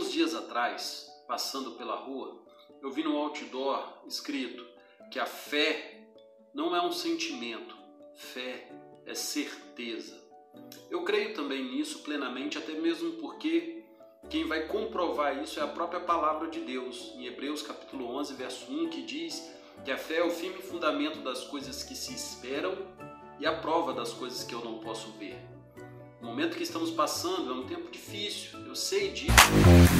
Alguns dias atrás, passando pela rua, eu vi no outdoor escrito que a fé não é um sentimento, fé é certeza. Eu creio também nisso plenamente, até mesmo porque quem vai comprovar isso é a própria palavra de Deus, em Hebreus capítulo 11, verso 1, que diz que a fé é o firme fundamento das coisas que se esperam e a prova das coisas que eu não posso ver. O momento que estamos passando é um tempo difícil, sei disso.